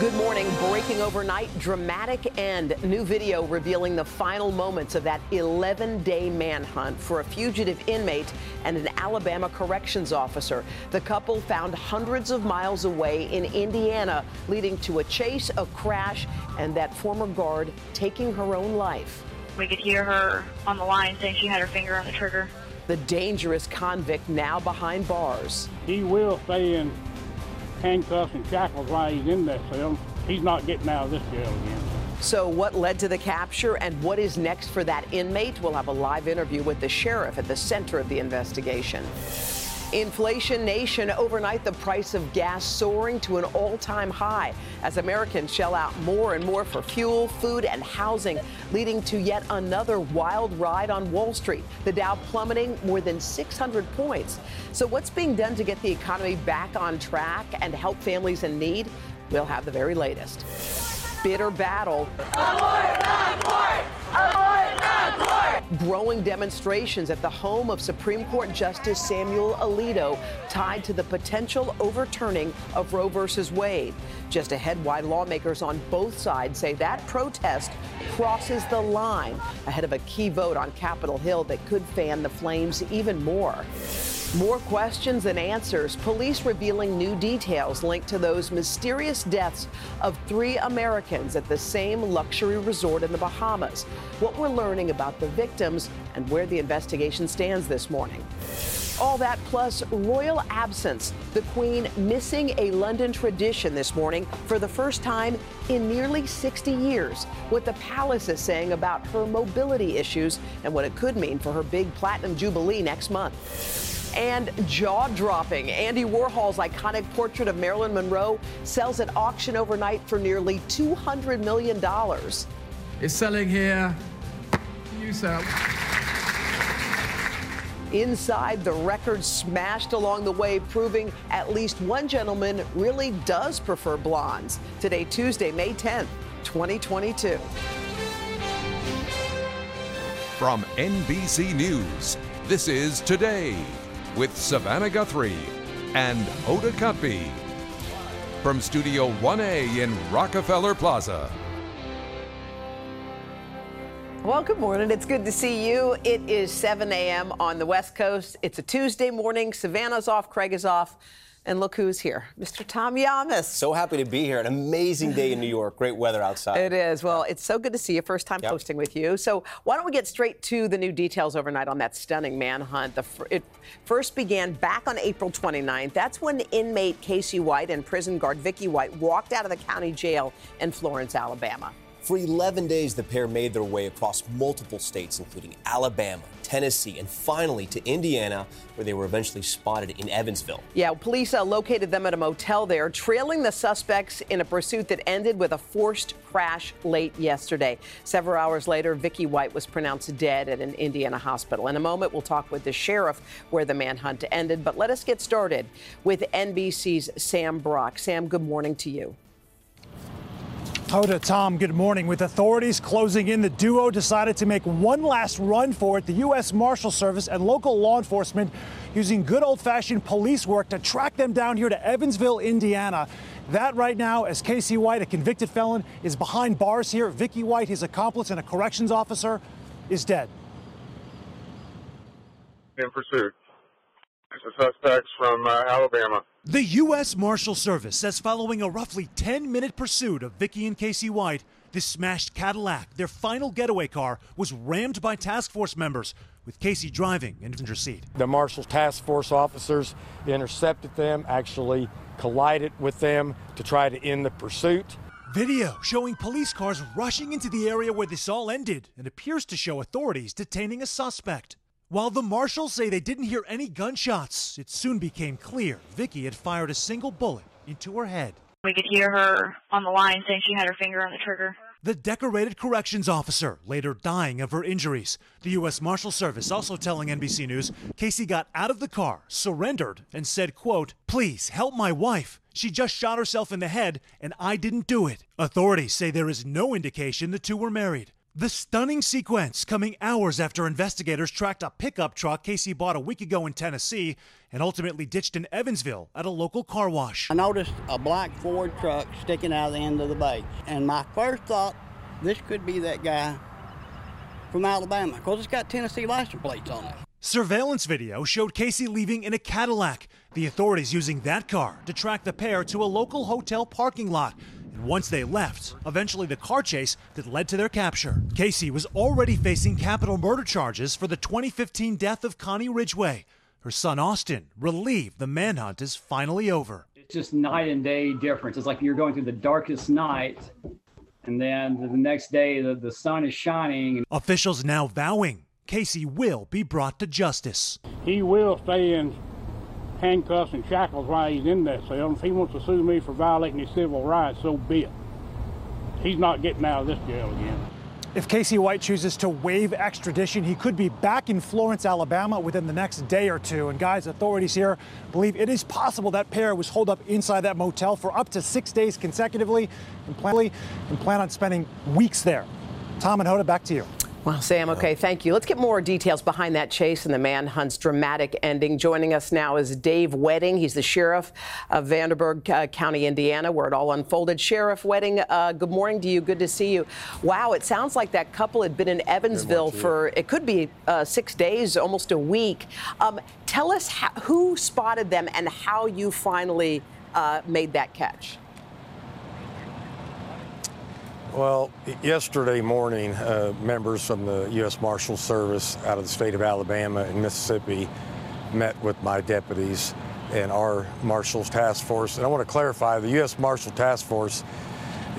Good morning. Breaking overnight, dramatic end. New video revealing the final moments of that 11 day manhunt for a fugitive inmate and an Alabama corrections officer. The couple found hundreds of miles away in Indiana, leading to a chase, a crash, and that former guard taking her own life. We could hear her on the line saying she had her finger on the trigger. The dangerous convict now behind bars. He will stay in handcuffs and shackles while he's in that cell. He's not getting out of this jail again. So, what led to the capture and what is next for that inmate? We'll have a live interview with the sheriff at the center of the investigation. Inflation nation overnight, the price of gas soaring to an all time high as Americans shell out more and more for fuel, food, and housing, leading to yet another wild ride on Wall Street. The Dow plummeting more than 600 points. So, what's being done to get the economy back on track and help families in need? We'll have the very latest. Bitter battle. Growing demonstrations at the home of Supreme Court Justice Samuel Alito tied to the potential overturning of Roe v. Wade. Just ahead, why lawmakers on both sides say that protest crosses the line ahead of a key vote on Capitol Hill that could fan the flames even more. More questions than answers. Police revealing new details linked to those mysterious deaths of three Americans at the same luxury resort in the Bahamas. What we're learning about the victims and where the investigation stands this morning. All that plus royal absence. The Queen missing a London tradition this morning for the first time in nearly 60 years. What the palace is saying about her mobility issues and what it could mean for her big platinum jubilee next month and jaw dropping. Andy Warhol's iconic portrait of Marilyn Monroe sells at auction overnight for nearly $200 million. It's selling here. You sell. Inside, the record smashed along the way, proving at least one gentleman really does prefer blondes. Today, Tuesday, May 10th, 2022. From NBC News, this is Today with Savannah Guthrie and Hoda Kotb. From Studio 1A in Rockefeller Plaza. Well, good morning. It's good to see you. It is 7 a.m. on the West Coast. It's a Tuesday morning. Savannah's off, Craig is off. And look who's here, Mr. Tom Llamas. So happy to be here. An amazing day in New York. Great weather outside. It is. Well, it's so good to see you. First time yep. posting with you. So why don't we get straight to the new details overnight on that stunning manhunt? The, it first began back on April 29th. That's when inmate Casey White and prison guard Vicky White walked out of the county jail in Florence, Alabama. For 11 days, the pair made their way across multiple states, including Alabama, Tennessee, and finally to Indiana, where they were eventually spotted in Evansville. Yeah, police uh, located them at a motel there, trailing the suspects in a pursuit that ended with a forced crash late yesterday. Several hours later, Vicky White was pronounced dead at an Indiana hospital. In a moment, we'll talk with the sheriff where the manhunt ended. But let us get started with NBC's Sam Brock. Sam, good morning to you. Hoda, Tom, good morning. With authorities closing in, the duo decided to make one last run for it. The U.S. Marshal Service and local law enforcement using good old fashioned police work to track them down here to Evansville, Indiana. That right now, as Casey White, a convicted felon, is behind bars here. Vicky White, his accomplice and a corrections officer, is dead. In pursuit. It's the suspects from uh, Alabama. The U.S. Marshal Service says following a roughly 10 minute pursuit of Vicky and Casey White, this smashed Cadillac, their final getaway car, was rammed by task force members, with Casey driving in the passenger seat. The Marshals task force officers intercepted them, actually collided with them to try to end the pursuit. Video showing police cars rushing into the area where this all ended and appears to show authorities detaining a suspect. While the marshals say they didn't hear any gunshots, it soon became clear Vicky had fired a single bullet into her head. We could hear her on the line saying she had her finger on the trigger. The decorated corrections officer later dying of her injuries. The U.S. Marshal Service also telling NBC News Casey got out of the car, surrendered, and said, quote, Please help my wife. She just shot herself in the head, and I didn't do it. Authorities say there is no indication the two were married. The stunning sequence coming hours after investigators tracked a pickup truck Casey bought a week ago in Tennessee and ultimately ditched in Evansville at a local car wash. I noticed a black Ford truck sticking out of the end of the bay, and my first thought, this could be that guy from Alabama, because it's got Tennessee license plates on it. Surveillance video showed Casey leaving in a Cadillac, the authorities using that car to track the pair to a local hotel parking lot once they left, eventually the car chase that led to their capture. Casey was already facing capital murder charges for the 2015 death of Connie Ridgway. Her son Austin relieved the manhunt is finally over. It's just night and day difference. It's like you're going through the darkest night, and then the next day the, the sun is shining. Officials now vowing Casey will be brought to justice. He will stay in handcuffs and shackles while he's in that cell. If he wants to sue me for violating his civil rights, so be it. He's not getting out of this jail again. If Casey White chooses to waive extradition, he could be back in Florence, Alabama within the next day or two. And guys, authorities here believe it is possible that pair was holed up inside that motel for up to six days consecutively and plan, and plan on spending weeks there. Tom and Hoda, back to you. Well, Sam, okay, thank you. Let's get more details behind that chase and the manhunt's dramatic ending. Joining us now is Dave Wedding. He's the sheriff of Vanderburgh uh, County, Indiana, where it all unfolded. Sheriff Wedding, uh, good morning to you. Good to see you. Wow, it sounds like that couple had been in Evansville for, it could be uh, six days, almost a week. Um, tell us how, who spotted them and how you finally uh, made that catch. Well, yesterday morning, uh, members from the U.S. Marshal Service out of the state of Alabama and Mississippi met with my deputies and our Marshals Task Force. And I want to clarify the U.S. Marshal Task Force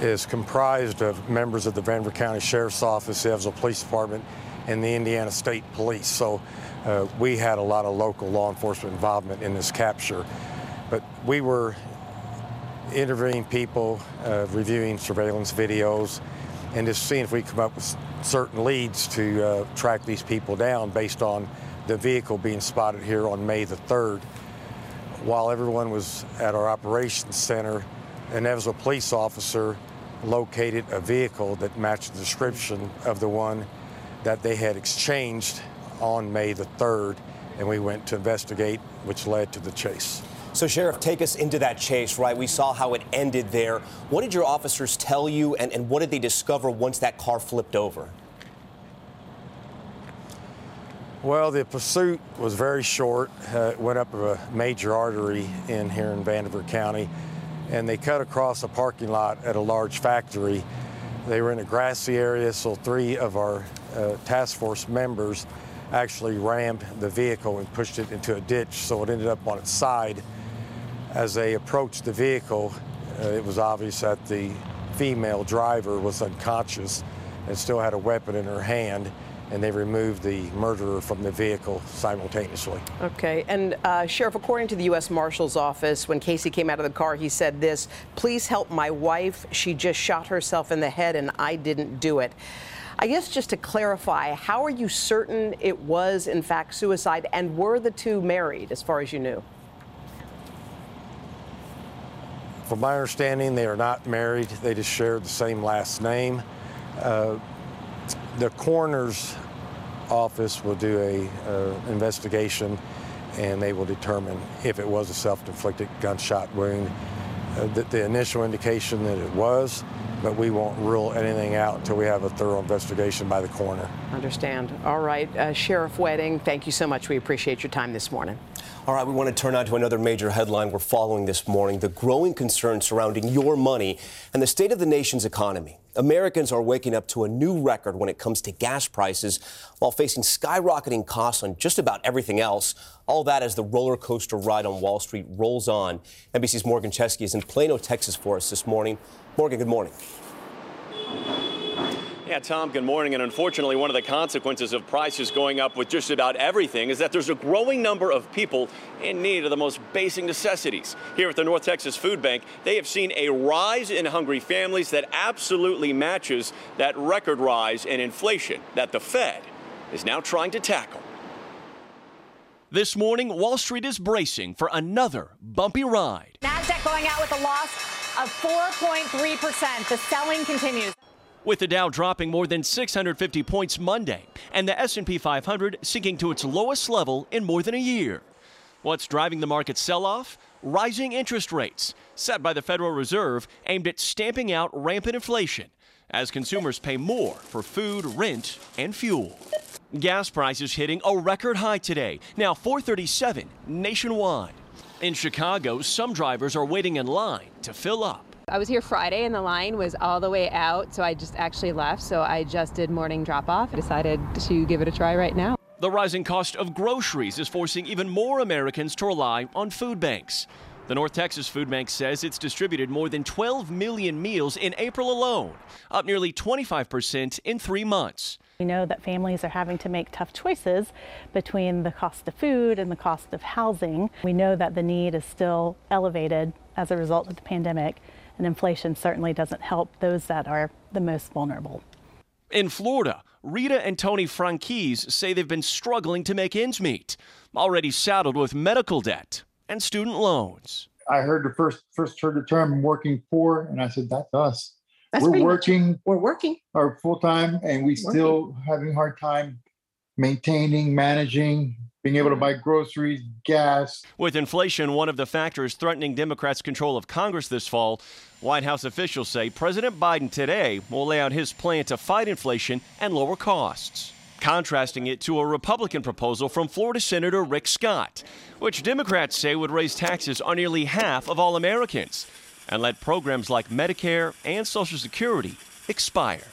is comprised of members of the Vanderburgh County Sheriff's Office, the Evansville Police Department, and the Indiana State Police. So uh, we had a lot of local law enforcement involvement in this capture. But we were interviewing people, uh, reviewing surveillance videos, and just seeing if we come up with certain leads to uh, track these people down based on the vehicle being spotted here on May the 3rd. While everyone was at our operations center, an Evansville police officer located a vehicle that matched the description of the one that they had exchanged on May the 3rd, and we went to investigate, which led to the chase. So, Sheriff, take us into that chase, right? We saw how it ended there. What did your officers tell you, and, and what did they discover once that car flipped over? Well, the pursuit was very short. Uh, it went up a major artery in here in Vanderburgh County, and they cut across a parking lot at a large factory. They were in a grassy area, so three of our uh, task force members actually rammed the vehicle and pushed it into a ditch, so it ended up on its side. As they approached the vehicle, uh, it was obvious that the female driver was unconscious and still had a weapon in her hand, and they removed the murderer from the vehicle simultaneously. Okay, and uh, Sheriff, according to the U.S. Marshal's office, when Casey came out of the car, he said this Please help my wife. She just shot herself in the head, and I didn't do it. I guess just to clarify, how are you certain it was, in fact, suicide, and were the two married, as far as you knew? From my understanding, they are not married. They just share the same last name. Uh, the coroner's office will do a uh, investigation, and they will determine if it was a self-inflicted gunshot wound. Uh, the, the initial indication that it was, but we won't rule anything out until we have a thorough investigation by the coroner. Understand. All right, uh, Sheriff Wedding, thank you so much. We appreciate your time this morning. All right, we want to turn on to another major headline we're following this morning the growing concern surrounding your money and the state of the nation's economy. Americans are waking up to a new record when it comes to gas prices while facing skyrocketing costs on just about everything else. All that as the roller coaster ride on Wall Street rolls on. NBC's Morgan Chesky is in Plano, Texas for us this morning. Morgan, good morning. Yeah, Tom, good morning. And unfortunately, one of the consequences of prices going up with just about everything is that there's a growing number of people in need of the most basic necessities. Here at the North Texas Food Bank, they have seen a rise in hungry families that absolutely matches that record rise in inflation that the Fed is now trying to tackle. This morning, Wall Street is bracing for another bumpy ride. NASDAQ going out with a loss of 4.3%. The selling continues. With the Dow dropping more than 650 points Monday and the S&P 500 sinking to its lowest level in more than a year. What's driving the market sell-off? Rising interest rates set by the Federal Reserve aimed at stamping out rampant inflation as consumers pay more for food, rent, and fuel. Gas prices hitting a record high today, now 437 nationwide. In Chicago, some drivers are waiting in line to fill up. I was here Friday and the line was all the way out, so I just actually left. So I just did morning drop off. I decided to give it a try right now. The rising cost of groceries is forcing even more Americans to rely on food banks. The North Texas Food Bank says it's distributed more than 12 million meals in April alone, up nearly 25% in three months. We know that families are having to make tough choices between the cost of food and the cost of housing. We know that the need is still elevated as a result of the pandemic, and inflation certainly doesn't help those that are the most vulnerable. In Florida, Rita and Tony Franquise say they've been struggling to make ends meet, already saddled with medical debt and student loans. I heard the first first heard the term working poor, and I said, "That's us. That's we're pretty much- working. We're working. Our full time, and we still having a hard time maintaining, managing, being able to buy groceries, gas. With inflation one of the factors threatening Democrats' control of Congress this fall, White House officials say President Biden today will lay out his plan to fight inflation and lower costs, contrasting it to a Republican proposal from Florida Senator Rick Scott, which Democrats say would raise taxes on nearly half of all Americans and let programs like Medicare and Social Security expire.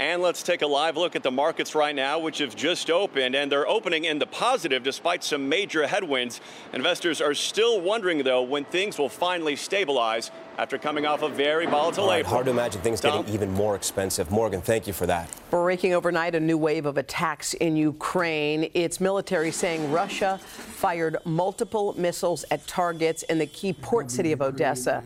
And let's take a live look at the markets right now, which have just opened, and they're opening in the positive despite some major headwinds. Investors are still wondering, though, when things will finally stabilize after coming off a very volatile All right, April. hard to imagine things Tom? getting even more expensive. Morgan, thank you for that. Breaking overnight, a new wave of attacks in Ukraine. Its military saying Russia fired multiple missiles at targets in the key port city of Odessa.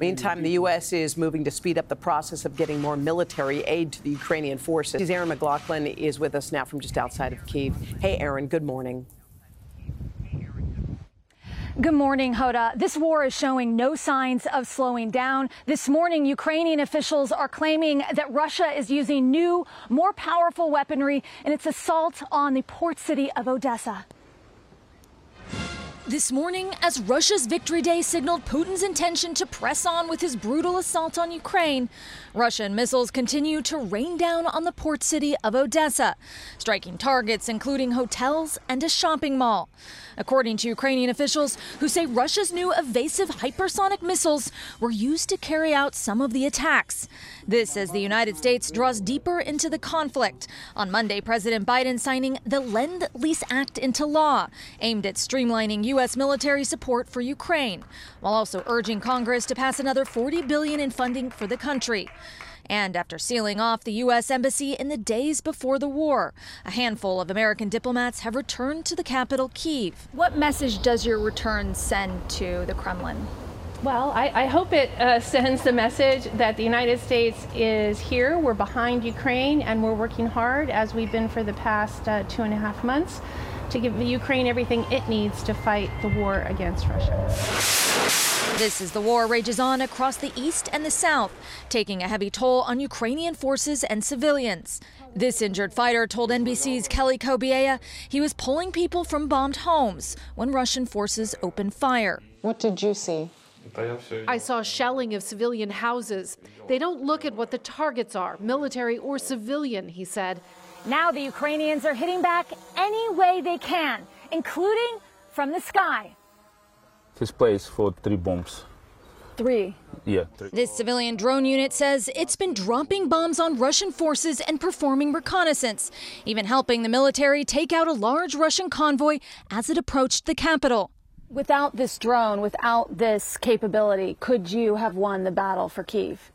Meantime, the U.S. is moving to speed up the process of getting more military aid to the Ukrainian forces. Erin McLaughlin is with us now from just outside of Kiev. Hey, Erin, good morning. Good morning, Hoda. This war is showing no signs of slowing down. This morning, Ukrainian officials are claiming that Russia is using new, more powerful weaponry in its assault on the port city of Odessa. This morning, as Russia's Victory Day signaled Putin's intention to press on with his brutal assault on Ukraine, Russian missiles continue to rain down on the port city of Odessa, striking targets including hotels and a shopping mall. According to Ukrainian officials, who say Russia's new evasive hypersonic missiles were used to carry out some of the attacks. This as the United States draws deeper into the conflict. On Monday, President Biden signing the Lend Lease Act into law, aimed at streamlining U.S. military support for Ukraine, while also urging Congress to pass another 40 billion in funding for the country. And after sealing off the U.S. Embassy in the days before the war, a handful of American diplomats have returned to the capital, Kiev. What message does your return send to the Kremlin? Well, I, I hope it uh, sends the message that the United States is here. We're behind Ukraine and we're working hard, as we've been for the past uh, two and a half months, to give Ukraine everything it needs to fight the war against Russia. This as the war rages on across the east and the south, taking a heavy toll on Ukrainian forces and civilians. This injured fighter told NBC's Kelly Cobiella he was pulling people from bombed homes when Russian forces opened fire. What did you see? I saw shelling of civilian houses. They don't look at what the targets are, military or civilian, he said. Now the Ukrainians are hitting back any way they can, including from the sky. This place for three bombs. Three. Yeah. This civilian drone unit says it's been dropping bombs on Russian forces and performing reconnaissance, even helping the military take out a large Russian convoy as it approached the capital. Without this drone, without this capability, could you have won the battle for Kiev?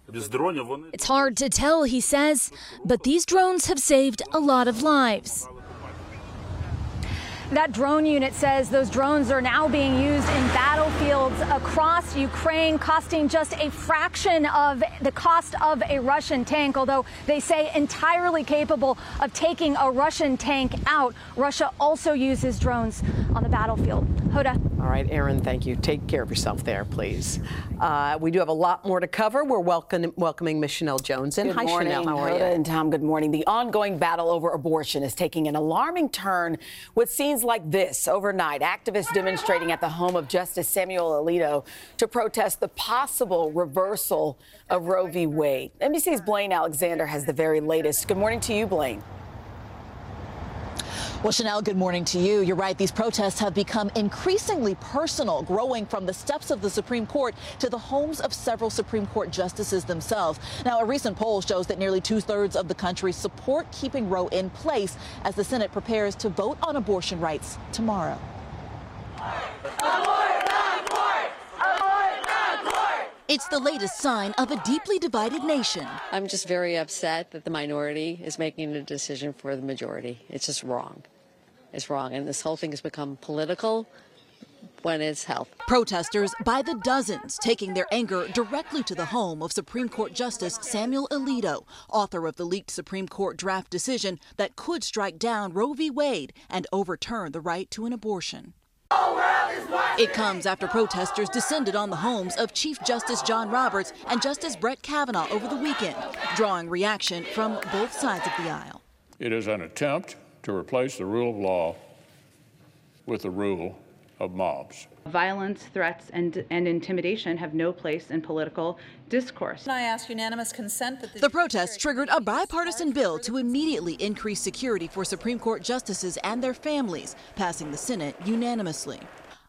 It's hard to tell, he says, but these drones have saved a lot of lives. That drone unit says those drones are now being used in battlefields across Ukraine, costing just a fraction of the cost of a Russian tank, although they say entirely capable of taking a Russian tank out. Russia also uses drones on the battlefield. Hoda. All right, Erin, thank you. Take care of yourself there, please. Uh, we do have a lot more to cover. We're welcome, welcoming Miss Sheinelle Jones in. Good Hi, morning, Sheinelle. How are Hoda you? and Tom. Good morning. The ongoing battle over abortion is taking an alarming turn with scenes like this overnight. Activists demonstrating at the home of Justice Samuel Alito to protest the possible reversal of Roe v. Wade. NBC's Blaine Alexander has the very latest. Good morning to you, Blaine. Well, Sheinelle, good morning to you. You're right. These protests have become increasingly personal, growing from the steps of the Supreme Court to the homes of several Supreme Court justices themselves. Now, a recent poll shows that nearly two thirds of the country support keeping Roe in place as the Senate prepares to vote on abortion rights tomorrow. It's the latest sign of a deeply divided nation. I'm just very upset that the minority is making a decision for the majority. It's just wrong. It's wrong. And this whole thing has become political when it's health. Protesters by the dozens taking their anger directly to the home of Supreme Court Justice Samuel Alito, author of the leaked Supreme Court draft decision that could strike down Roe v. Wade and overturn the right to an abortion. It comes after protesters descended on the homes of Chief Justice John Roberts and Justice Brett Kavanaugh over the weekend, drawing reaction from both sides of the aisle. It is an attempt to replace the rule of law with the rule of mobs. Violence, threats, and, and intimidation have no place in political discourse. I ask unanimous consent that the, the protests triggered a bipartisan bill to immediately increase security for Supreme Court justices and their families, passing the Senate unanimously.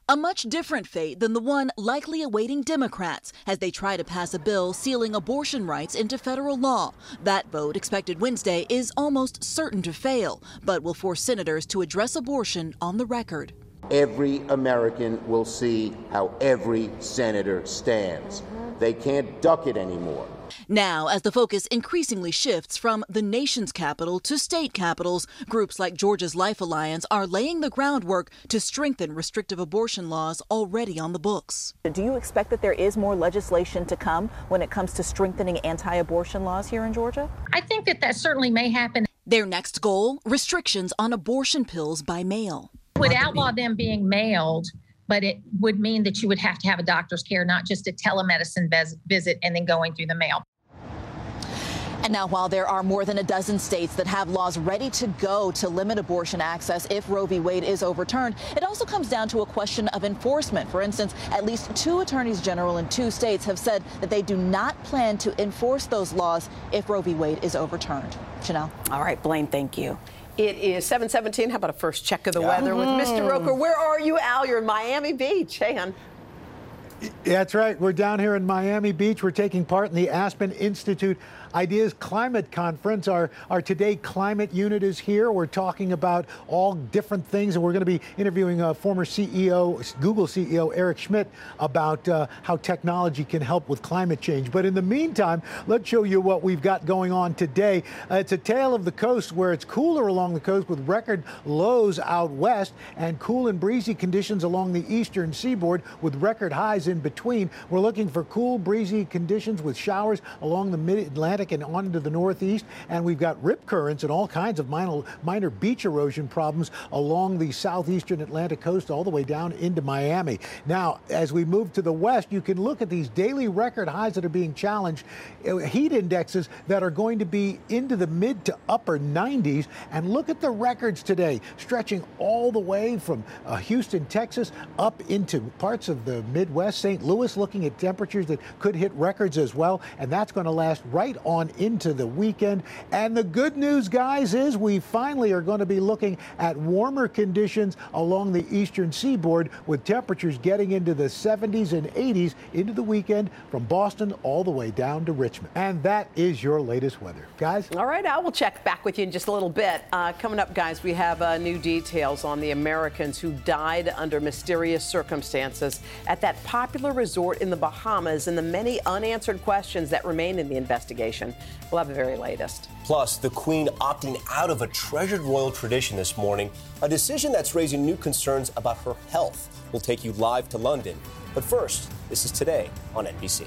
A much different fate than the one likely awaiting Democrats as they try to pass a bill sealing abortion rights into federal law. That vote, expected Wednesday, is almost certain to fail, but will force senators to address abortion on the record. Every American will see how every senator stands. They can't duck it anymore. Now, as the focus increasingly shifts from the nation's capital to state capitals, groups like Georgia's Life Alliance are laying the groundwork to strengthen restrictive abortion laws already on the books. Do you expect that there is more legislation to come when it comes to strengthening anti abortion laws here in Georgia? I think that that certainly may happen. Their next goal restrictions on abortion pills by mail. Would outlaw them being mailed but it would mean that you would have to have a doctor's care, not just a telemedicine visit and then going through the mail. And now, while there are more than a dozen states that have laws ready to go to limit abortion access if Roe v. Wade is overturned, it also comes down to a question of enforcement. For instance, at least two attorneys general in two states have said that they do not plan to enforce those laws if Roe v. Wade is overturned. Sheinelle. All right, Blaine, thank you. It is 717. How about a first check of the yeah. weather with Mr. Mm-hmm. Roker? Where are you, Al? You're in Miami Beach. Hey, hon. That's right. We're down here in Miami Beach. We're taking part in the Aspen Institute Ideas Climate Conference. Our, our Today Climate Unit is here. We're talking about all different things, and we're going to be interviewing uh, former CEO, Google CEO Eric Schmidt about uh, how technology can help with climate change. But in the meantime, let's show you what we've got going on today. Uh, it's a tale of the coast where it's cooler along the coast with record lows out west and cool and breezy conditions along the eastern seaboard with record highs in between. We're looking for cool, breezy conditions with showers along the mid Atlantic and on into the northeast. And we've got rip currents and all kinds of minor, minor beach erosion problems along the southeastern Atlantic coast all the way down into Miami. Now, as we move to the west, you can look at these daily record highs that are being challenged, uh, heat indexes that are going to be into the mid to upper 90s. And look at the records today, stretching all the way from uh, Houston, Texas, up into parts of the Midwest, St. Louis, looking at temperatures that could hit records as well. And that's going to last right on into the weekend. And the good news, guys, is we finally are going to be looking at warmer conditions along the eastern seaboard with temperatures getting into the 70s and 80s into the weekend from Boston all the way down to Richmond. And that is your latest weather. Guys? All right, I will check back with you in just a little bit. Uh, coming up, guys, we have uh, new details on the Americans who died under mysterious circumstances at that popular resort in the Bahamas and the many unanswered questions that remain in the investigation. We'll have the very latest. Plus, the Queen opting out of a treasured royal tradition this morning, a decision that's raising new concerns about her health. We'll take you live to London. But first, this is today on NBC.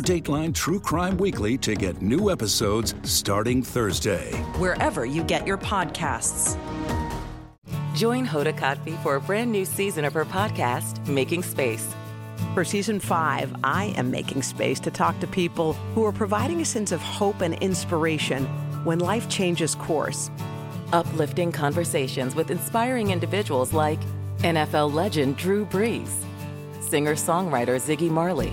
Dateline True Crime Weekly to get new episodes starting Thursday. Wherever you get your podcasts. Join Hoda Kotb for a brand new season of her podcast, Making Space. For season five, I am making space to talk to people who are providing a sense of hope and inspiration when life changes course. Uplifting conversations with inspiring individuals like NFL legend Drew Brees, singer songwriter Ziggy Marley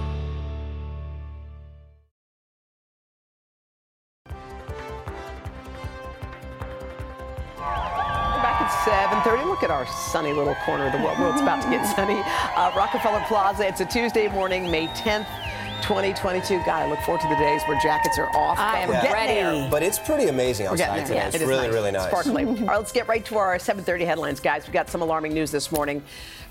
Look at our sunny little corner of the world. Well, it's about to get sunny. Uh, Rockefeller Plaza. It's a Tuesday morning, May 10th. 2022. God, I look forward to the days where jackets are off. I am ready. There. But it's pretty amazing outside today. it's really, nice. really nice. Sparkly. All right, let's get right to our 7:30 headlines, guys. We got some alarming news this morning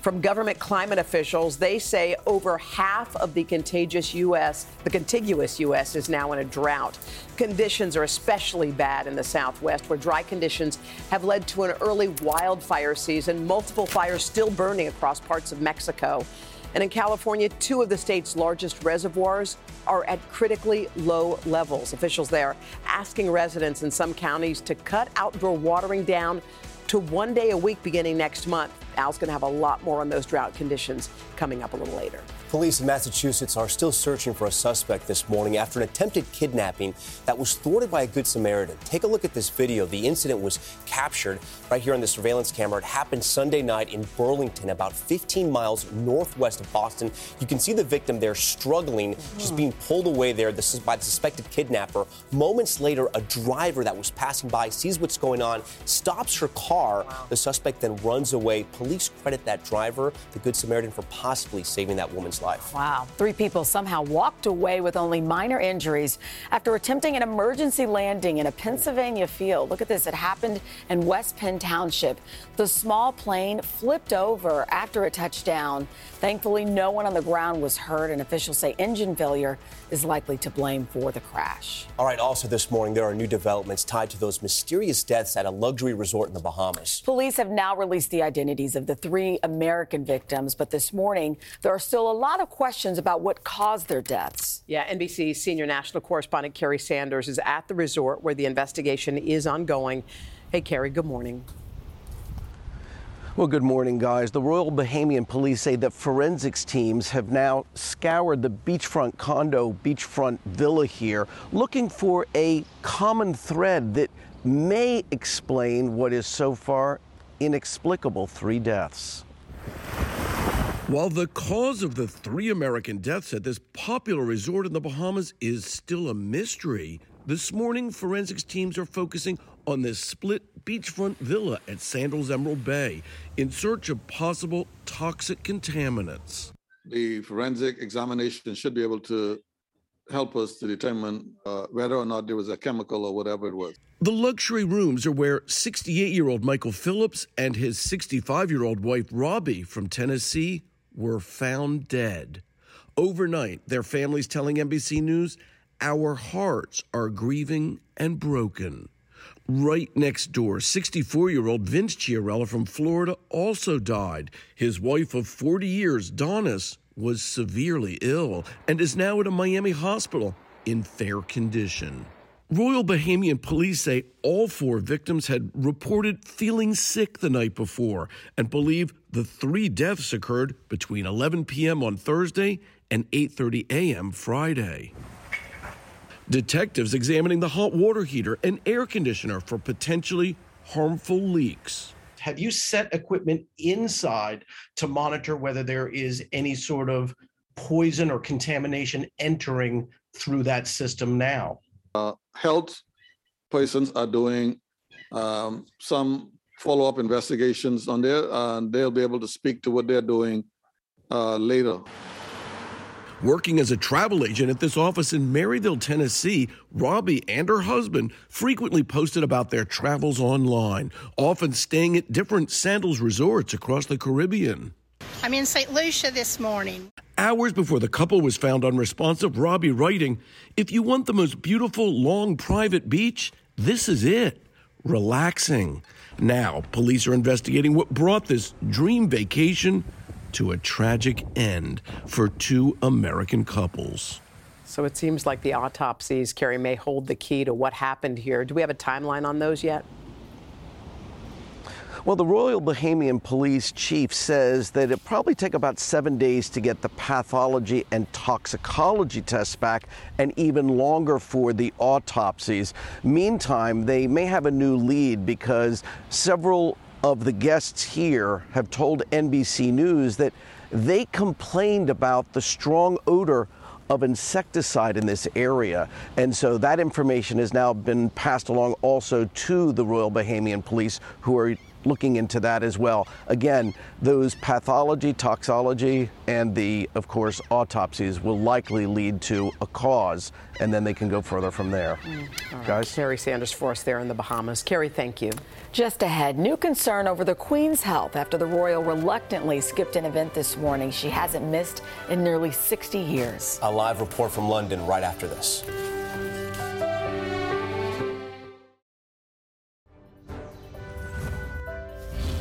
from government climate officials. They say over half of the contagious U.S., the contiguous U.S., is now in a drought. Conditions are especially bad in the Southwest, where dry conditions have led to an early wildfire season. Multiple fires still burning across parts of Mexico. And in California, two of the state's largest reservoirs are at critically low levels. Officials there asking residents in some counties to cut outdoor watering down to one day a week beginning next month. Al's going to have a lot more on those drought conditions coming up a little later. Police in Massachusetts are still searching for a suspect this morning after an attempted kidnapping that was thwarted by a Good Samaritan. Take a look at this video. The incident was captured right here on the surveillance camera. It happened Sunday night in Burlington, about 15 miles northwest of Boston. You can see the victim there struggling, mm-hmm. just being pulled away there this is by the suspected kidnapper. Moments later, a driver that was passing by sees what's going on, stops her car. Wow. The suspect then runs away. Police credit that driver, the Good Samaritan, for possibly saving that woman's life. Wow. Three people somehow walked away with only minor injuries after attempting an emergency landing in a Pennsylvania field. Look at this. It happened in West Penn Township. The small plane flipped over after it touched down. Thankfully, no one on the ground was hurt, and officials say engine failure is likely to blame for the crash. All right, also this morning, there are new developments tied to those mysterious deaths at a luxury resort in the Bahamas. Police have now released the identities of the three American victims, but this morning, there are still a lot lot of questions about what caused their deaths. Yeah, NBC senior national correspondent Kerry Sanders is at the resort where the investigation is ongoing. Hey, Kerry, good morning. Well, good morning, guys. The Royal Bahamian Police say that forensics teams have now scoured the beachfront condo, beachfront villa here, looking for a common thread that may explain what is so far inexplicable three deaths. While the cause of the three American deaths at this popular resort in the Bahamas is still a mystery, this morning forensics teams are focusing on this split beachfront villa at Sandals Emerald Bay in search of possible toxic contaminants. The forensic examination should be able to help us to determine uh, whether or not there was a chemical or whatever it was. The luxury rooms are where 68 year old Michael Phillips and his 65 year old wife Robbie from Tennessee were found dead. Overnight, their families telling NBC News, Our hearts are grieving and broken. Right next door, 64 year old Vince Chiarella from Florida also died. His wife of 40 years, Donnis, was severely ill and is now at a Miami hospital in fair condition. Royal Bahamian police say all four victims had reported feeling sick the night before and believe the three deaths occurred between 11 p.m. on Thursday and 8:30 a.m. Friday. Detectives examining the hot water heater and air conditioner for potentially harmful leaks. Have you set equipment inside to monitor whether there is any sort of poison or contamination entering through that system now? Uh, health persons are doing um, some follow-up investigations on there, and they'll be able to speak to what they're doing uh, later. Working as a travel agent at this office in Maryville, Tennessee, Robbie and her husband frequently posted about their travels online, often staying at different sandals resorts across the Caribbean. I'm in St. Lucia this morning. Hours before the couple was found unresponsive, Robbie writing, If you want the most beautiful, long, private beach, this is it. Relaxing. Now, police are investigating what brought this dream vacation to a tragic end for two American couples. So it seems like the autopsies, Kerry, may hold the key to what happened here. Do we have a timeline on those yet? Well, the Royal Bahamian Police Chief says that it probably take about seven days to get the pathology and toxicology tests back, and even longer for the autopsies. Meantime, they may have a new lead because several of the guests here have told NBC News that they complained about the strong odor of insecticide in this area. And so that information has now been passed along also to the Royal Bahamian Police, who are looking into that as well. Again, those pathology, toxology, and the, of course, autopsies will likely lead to a cause, and then they can go further from there. Mm. Right. Guys? Kerry Sanders for us there in the Bahamas. Kerry, thank you. Just ahead, new concern over the Queen's health after the royal reluctantly skipped an event this morning she hasn't missed in nearly 60 years. A live report from London right after this.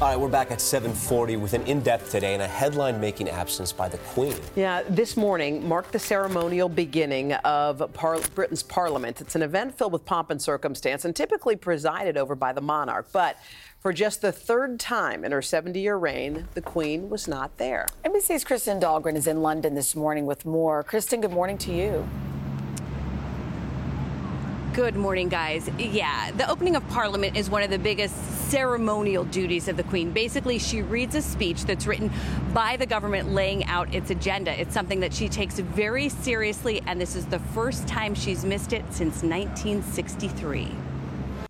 All right, we're back at 7:40 with an in-depth today and a headline-making absence by the Queen. Yeah, this morning marked the ceremonial beginning of Par- Britain's Parliament. It's an event filled with pomp and circumstance and typically presided over by the monarch. But for just the third time in her 70-year reign, the Queen was not there. NBC's Kristen Dahlgren is in London this morning with more. Kristen, good morning to you. Good morning, guys. Yeah, the opening of Parliament is one of the biggest ceremonial duties of the Queen. Basically, she reads a speech that's written by the government laying out its agenda. It's something that she takes very seriously, and this is the first time she's missed it since 1963.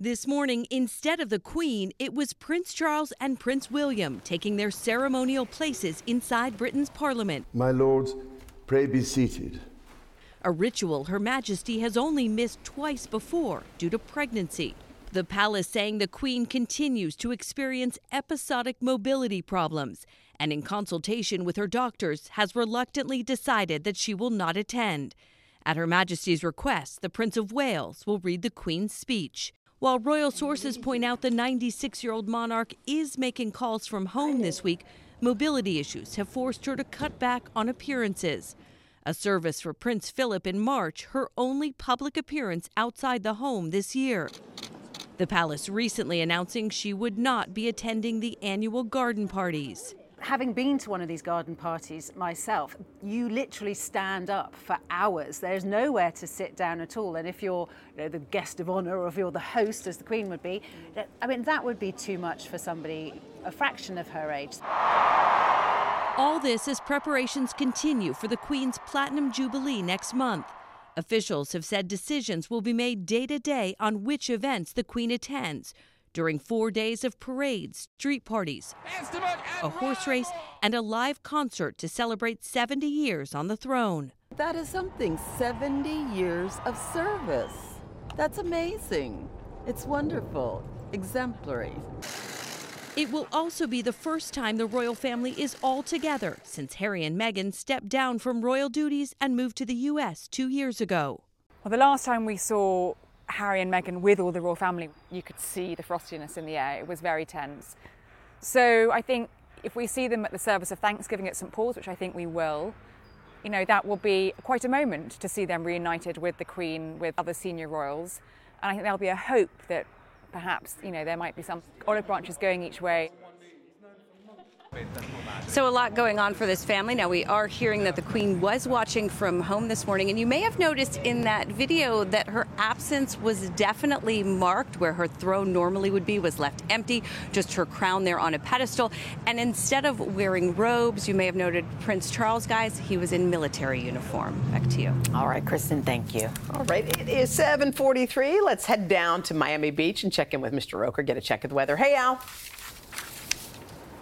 This morning, instead of the Queen, it was Prince Charles and Prince William taking their ceremonial places inside Britain's Parliament. My lords, pray be seated. A ritual Her Majesty has only missed twice before due to pregnancy. The palace saying the Queen continues to experience episodic mobility problems and, in consultation with her doctors, has reluctantly decided that she will not attend. At Her Majesty's request, the Prince of Wales will read the Queen's speech. While royal sources point out the 96 year old monarch is making calls from home this week, mobility issues have forced her to cut back on appearances. A service for Prince Philip in March, her only public appearance outside the home this year. The palace recently announcing she would not be attending the annual garden parties. Having been to one of these garden parties myself, you literally stand up for hours. There's nowhere to sit down at all. And if you're you know, the guest of honour or if you're the host, as the Queen would be, I mean, that would be too much for somebody a fraction of her age. All this as preparations continue for the Queen's Platinum Jubilee next month. Officials have said decisions will be made day to day on which events the Queen attends during four days of parades, street parties, a horse race, and a live concert to celebrate 70 years on the throne. That is something 70 years of service. That's amazing. It's wonderful, exemplary. It will also be the first time the royal family is all together since Harry and Meghan stepped down from royal duties and moved to the U.S. two years ago. Well, the last time we saw Harry and Meghan with all the royal family, you could see the frostiness in the air. It was very tense. So I think if we see them at the service of Thanksgiving at St Paul's, which I think we will, you know, that will be quite a moment to see them reunited with the Queen, with other senior royals. And I think there'll be a hope that perhaps, you know, there might be some olive branches going each way. So, a lot going on for this family. Now, we are hearing that the Queen was watching from home this morning, and you may have noticed in that video that her absence was definitely marked. Where her throne normally would be was left empty, just her crown there on a pedestal. And instead of wearing robes, you may have noted Prince Charles, guys, he was in military uniform. Back to you. All right, Kristen, thank you. All right, it is 743. Let's head down to Miami Beach and check in with Mr. Roker, get a check of the weather. Hey, Al.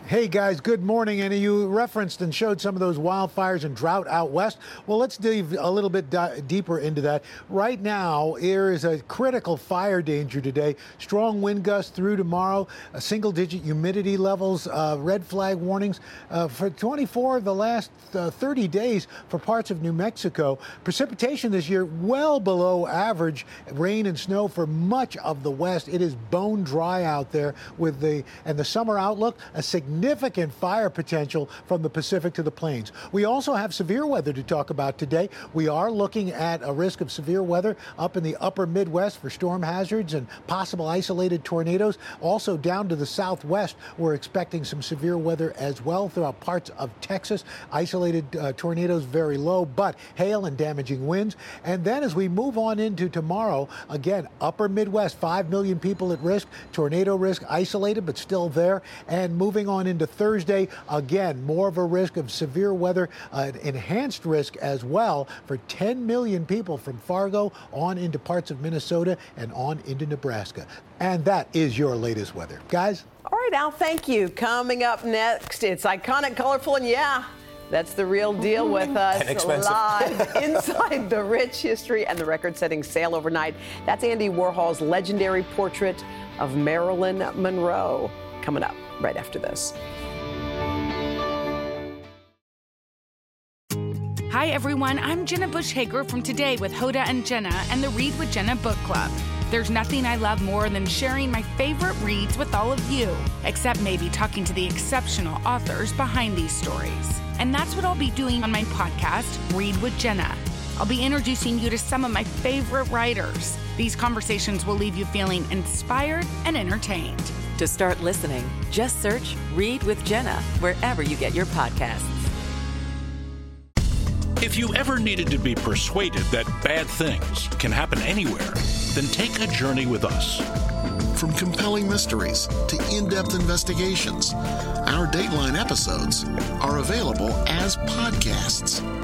Hey guys, good morning. And you referenced and showed some of those wildfires and drought out west. Well, let's dive a little bit di- deeper into that. Right now, there is a critical fire danger today. Strong wind gusts through tomorrow, uh, single digit humidity levels, uh, red flag warnings uh, for 24 of the last uh, 30 days for parts of New Mexico. Precipitation this year well below average. Rain and snow for much of the west. It is bone dry out there with the and the summer outlook a significant significant fire potential from the Pacific to the plains. We also have severe weather to talk about today. We are looking at a risk of severe weather up in the upper Midwest for storm hazards and possible isolated tornadoes. Also down to the southwest, we're expecting some severe weather as well throughout parts of Texas. Isolated uh, tornadoes very low, but hail and damaging winds. And then as we move on into tomorrow, again, upper Midwest, 5 million people at risk, tornado risk isolated, but still there. And moving on into Thursday. Again, more of a risk of severe weather, uh, enhanced risk as well for 10 million people from Fargo on into parts of Minnesota and on into Nebraska. And that is your latest weather. Guys? All right, Al, thank you. Coming up next, it's iconic, colorful, and yeah, that's the real deal with us live inside the rich history and the record setting sale overnight. That's Andy Warhol's legendary portrait of Marilyn Monroe coming up right after this. Hi, everyone. I'm Jenna Bush Hager from Today with Hoda and Jenna and the Read with Jenna book club. There's nothing I love more than sharing my favorite reads with all of you, except maybe talking to the exceptional authors behind these stories. And that's what I'll be doing on my podcast, Read with Jenna. I'll be introducing you to some of my favorite writers. These conversations will leave you feeling inspired and entertained. To start listening, just search Read with Jenna wherever you get your podcasts. If you ever needed to be persuaded that bad things can happen anywhere, then take a journey with us. From compelling mysteries to in depth investigations, our Dateline episodes are available as podcasts.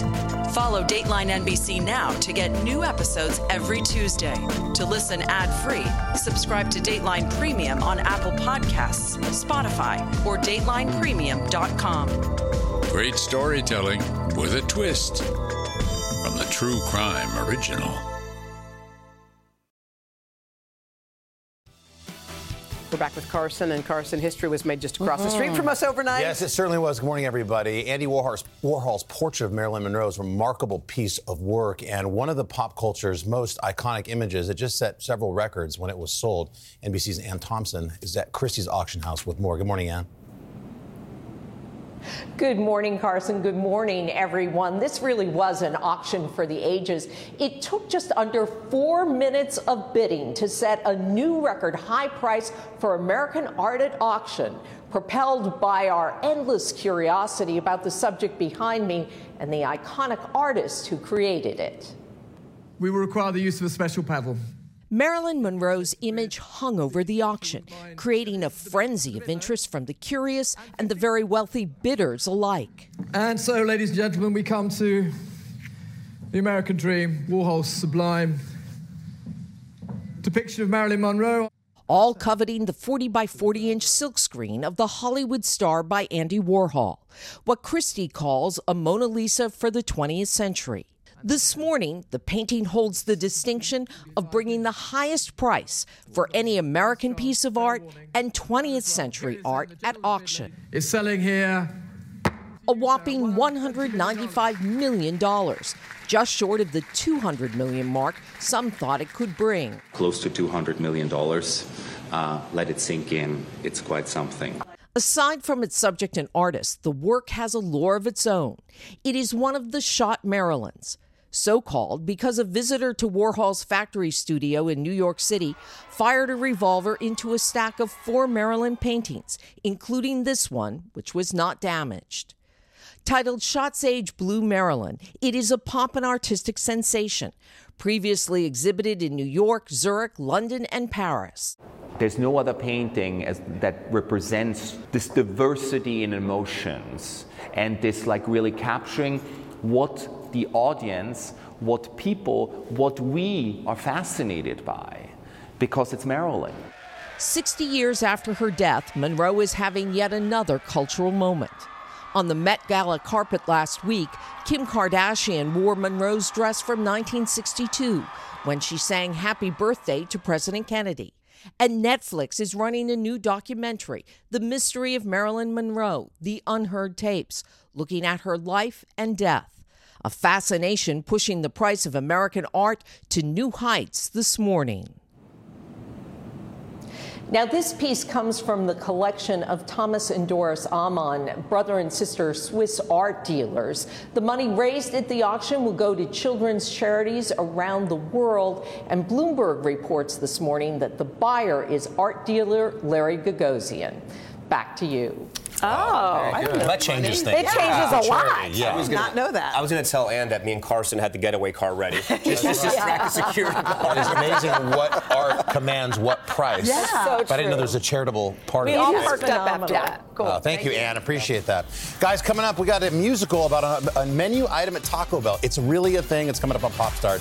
Follow Dateline NBC now to get new episodes every Tuesday. To listen ad free, subscribe to Dateline Premium on Apple Podcasts, Spotify, or DatelinePremium.com. Great storytelling with a twist from the True Crime Original. We're back with Carson, and Carson, history was made just across the street mm-hmm. from us overnight. Yes, it certainly was. Good morning, everybody. Andy Warhol's, Warhol's portrait of Marilyn Monroe is a remarkable piece of work and one of the pop culture's most iconic images. It just set several records when it was sold. NBC's Ann Thompson is at Christie's auction house with more. Good morning, Ann. Good morning, Carson. Good morning, everyone. This really was an auction for the ages. It took just under four minutes of bidding to set a new record high price for American art at auction, propelled by our endless curiosity about the subject behind me and the iconic artist who created it. We will require the use of a special paddle. Marilyn Monroe's image hung over the auction, creating a frenzy of interest from the curious and the very wealthy bidders alike. And so, ladies and gentlemen, we come to the American dream, Warhol's sublime depiction of Marilyn Monroe. All coveting the 40 by 40 inch silkscreen of the Hollywood star by Andy Warhol, what Christie calls a Mona Lisa for the 20th century. This morning, the painting holds the distinction of bringing the highest price for any American piece of art and 20th century art at auction. It's selling here a whopping $195 million, just short of the 200 million mark some thought it could bring. Close to $200 million. Uh, let it sink in. It's quite something. Aside from its subject and artist, the work has a lore of its own. It is one of the shot Marilyns. So called because a visitor to Warhol's factory studio in New York City fired a revolver into a stack of four Marilyn paintings, including this one, which was not damaged. Titled Shot Sage Blue Marilyn, it is a pop and artistic sensation, previously exhibited in New York, Zurich, London, and Paris. There's no other painting as, that represents this diversity in emotions and this like really capturing what the audience, what people, what we are fascinated by, because it's Marilyn. 60 years after her death, Monroe is having yet another cultural moment. On the Met Gala carpet last week, Kim Kardashian wore Monroe's dress from 1962 when she sang Happy Birthday to President Kennedy. And Netflix is running a new documentary, The Mystery of Marilyn Monroe The Unheard Tapes, looking at her life and death a fascination pushing the price of American art to new heights this morning. Now, this piece comes from the collection of Thomas and Doris Amann, brother and sister Swiss art dealers. The money raised at the auction will go to children's charities around the world. And Bloomberg reports this morning that the buyer is art dealer Larry Gagosian. Back to you. Oh, I didn't know that changes things. It changes a lot. Yeah. I did not know that. I was going to tell Ann that me and Carson had the getaway car ready. Just, just distract the security guard. It's amazing what art commands what price. Yeah. So but I didn't know true. there's a charitable part We of all it. perked up after that. Cool. Oh, thank, you, Ann. Appreciate that. Guys, coming up, we got a musical about a, a menu item at Taco Bell. It's really a thing. It's coming up on Pop Start.